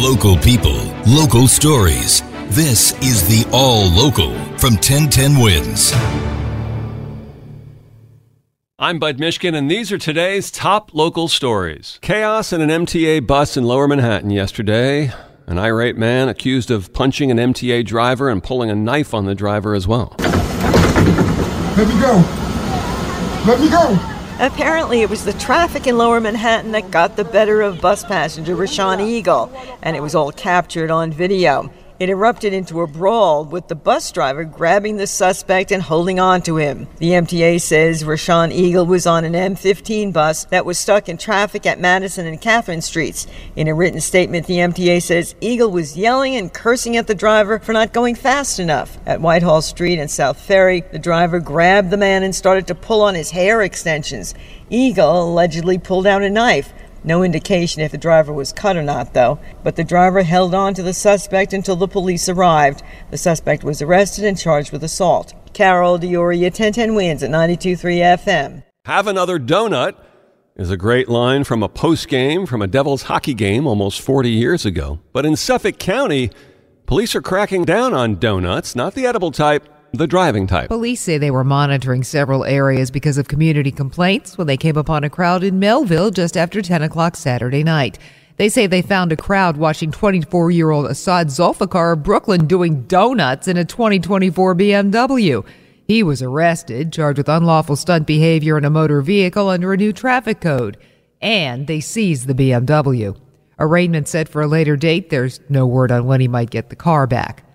Local people, local stories. This is the All Local from 1010 Wins. I'm Bud Mishkin, and these are today's top local stories. Chaos in an MTA bus in lower Manhattan yesterday. An irate man accused of punching an MTA driver and pulling a knife on the driver as well. Let me go. Let me go. Apparently, it was the traffic in lower Manhattan that got the better of bus passenger Rashawn Eagle, and it was all captured on video. It erupted into a brawl with the bus driver grabbing the suspect and holding on to him. The MTA says Rashawn Eagle was on an M15 bus that was stuck in traffic at Madison and Catherine Streets. In a written statement, the MTA says Eagle was yelling and cursing at the driver for not going fast enough. At Whitehall Street and South Ferry, the driver grabbed the man and started to pull on his hair extensions. Eagle allegedly pulled out a knife. No indication if the driver was cut or not, though, but the driver held on to the suspect until the police arrived. The suspect was arrested and charged with assault. Carol D'Auria, 1010 wins at 92.3 FM. Have another donut is a great line from a post game from a Devils hockey game almost 40 years ago. But in Suffolk County, police are cracking down on donuts, not the edible type the driving type. Police say they were monitoring several areas because of community complaints when they came upon a crowd in Melville just after 10 o'clock Saturday night. They say they found a crowd watching 24 year old Assad Zulfikar of Brooklyn doing donuts in a 2024 BMW. He was arrested, charged with unlawful stunt behavior in a motor vehicle under a new traffic code. And they seized the BMW. Arraignment set for a later date. There's no word on when he might get the car back.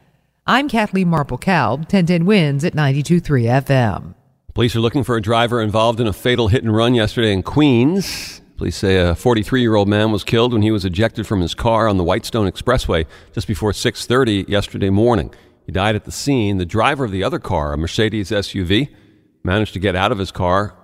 I'm Kathleen Marple Cow, 1010 wins at 92.3 FM. Police are looking for a driver involved in a fatal hit and run yesterday in Queens. Police say a 43 year old man was killed when he was ejected from his car on the Whitestone Expressway just before 6:30 yesterday morning. He died at the scene. The driver of the other car, a Mercedes SUV, managed to get out of his car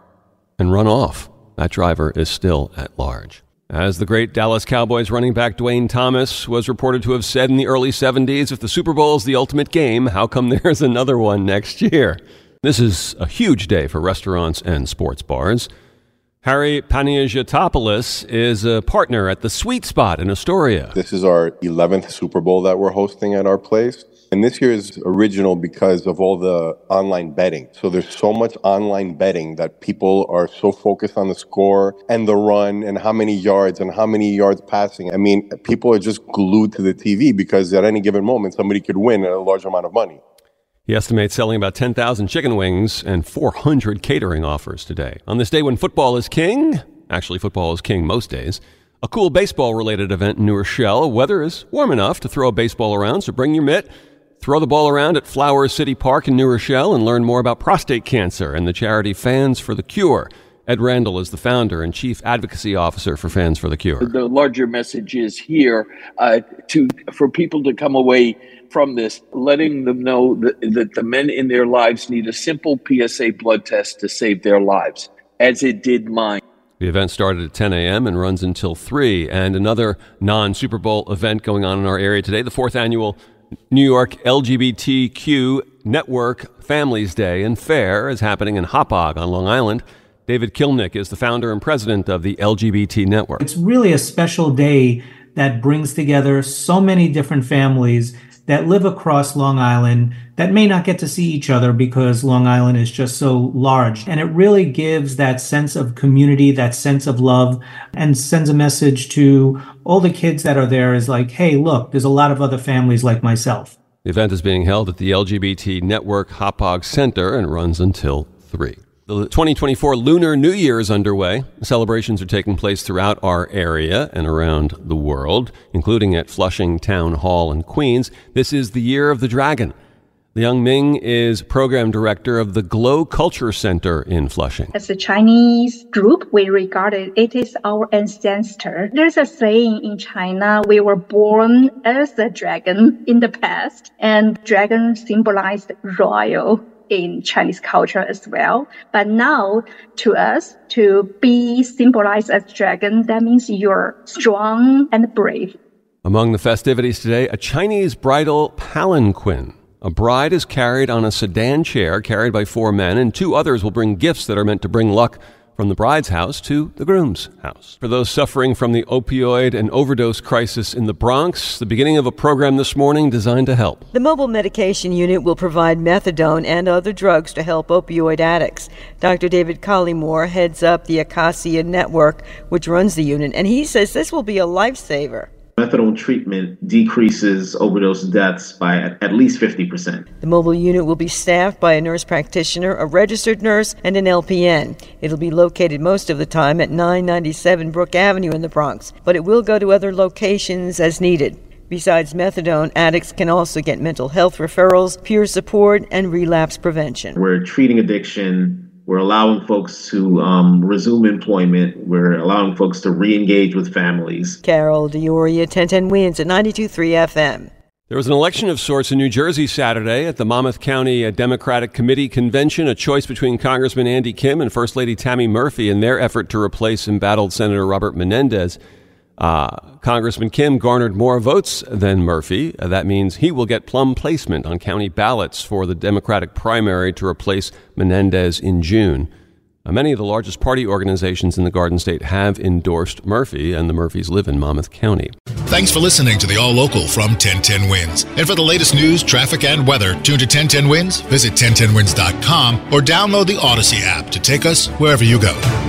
and run off. That driver is still at large. As the great Dallas Cowboys running back Duane Thomas was reported to have said in the early 70s, if the Super Bowl is the ultimate game, how come there's another one next year? This is a huge day for restaurants and sports bars. Harry Paniagotopoulos is a partner at the Sweet Spot in Astoria. This is our 11th Super Bowl that we're hosting at our place. And this year is original because of all the online betting. So there's so much online betting that people are so focused on the score and the run and how many yards and how many yards passing. I mean, people are just glued to the TV because at any given moment, somebody could win a large amount of money. He estimates selling about 10,000 chicken wings and 400 catering offers today. On this day when football is king, actually, football is king most days, a cool baseball related event in New Rochelle. Weather is warm enough to throw a baseball around, so bring your mitt Throw the ball around at Flowers City Park in New Rochelle and learn more about prostate cancer and the charity Fans for the Cure. Ed Randall is the founder and chief advocacy officer for Fans for the Cure. The larger message is here uh, to for people to come away from this, letting them know that, that the men in their lives need a simple PSA blood test to save their lives, as it did mine. The event started at 10 a.m. and runs until 3. And another non Super Bowl event going on in our area today, the fourth annual New York LGBTQ Network Families Day and Fair is happening in Hauppauge on Long Island. David Kilmnick is the founder and president of the LGBT Network. It's really a special day that brings together so many different families that live across Long Island that may not get to see each other because Long Island is just so large. And it really gives that sense of community, that sense of love, and sends a message to all the kids that are there is like, hey, look, there's a lot of other families like myself. The event is being held at the LGBT Network Hauppauge Center and runs until 3. The 2024 Lunar New Year is underway. Celebrations are taking place throughout our area and around the world, including at Flushing Town Hall in Queens. This is the Year of the Dragon. Liang Ming is program director of the Glow Culture Center in Flushing. As a Chinese group, we regard it, it is our ancestor. There's a saying in China, we were born as a dragon in the past, and dragon symbolized royal in Chinese culture as well. But now to us, to be symbolized as dragon, that means you're strong and brave. Among the festivities today, a Chinese bridal palanquin. A bride is carried on a sedan chair carried by four men, and two others will bring gifts that are meant to bring luck from the bride's house to the groom's house. For those suffering from the opioid and overdose crisis in the Bronx, the beginning of a program this morning designed to help. The mobile medication unit will provide methadone and other drugs to help opioid addicts. Dr. David Collymore heads up the Acacia Network, which runs the unit, and he says this will be a lifesaver. Methadone treatment decreases overdose deaths by at least 50%. The mobile unit will be staffed by a nurse practitioner, a registered nurse, and an LPN. It'll be located most of the time at 997 Brook Avenue in the Bronx, but it will go to other locations as needed. Besides methadone, addicts can also get mental health referrals, peer support, and relapse prevention. We're treating addiction we're allowing folks to um, resume employment. We're allowing folks to re engage with families. Carol D'Auria, 1010 Wins at 92.3 FM. There was an election of sorts in New Jersey Saturday at the Monmouth County Democratic Committee Convention, a choice between Congressman Andy Kim and First Lady Tammy Murphy in their effort to replace embattled Senator Robert Menendez. Uh, Congressman Kim garnered more votes than Murphy. Uh, that means he will get plum placement on county ballots for the Democratic primary to replace Menendez in June. Uh, many of the largest party organizations in the Garden State have endorsed Murphy, and the Murphys live in Monmouth County. Thanks for listening to the All Local from 1010 Wins. And for the latest news, traffic, and weather, tune to 1010 Wins, visit 1010wins.com, or download the Audacy app to take us wherever you go.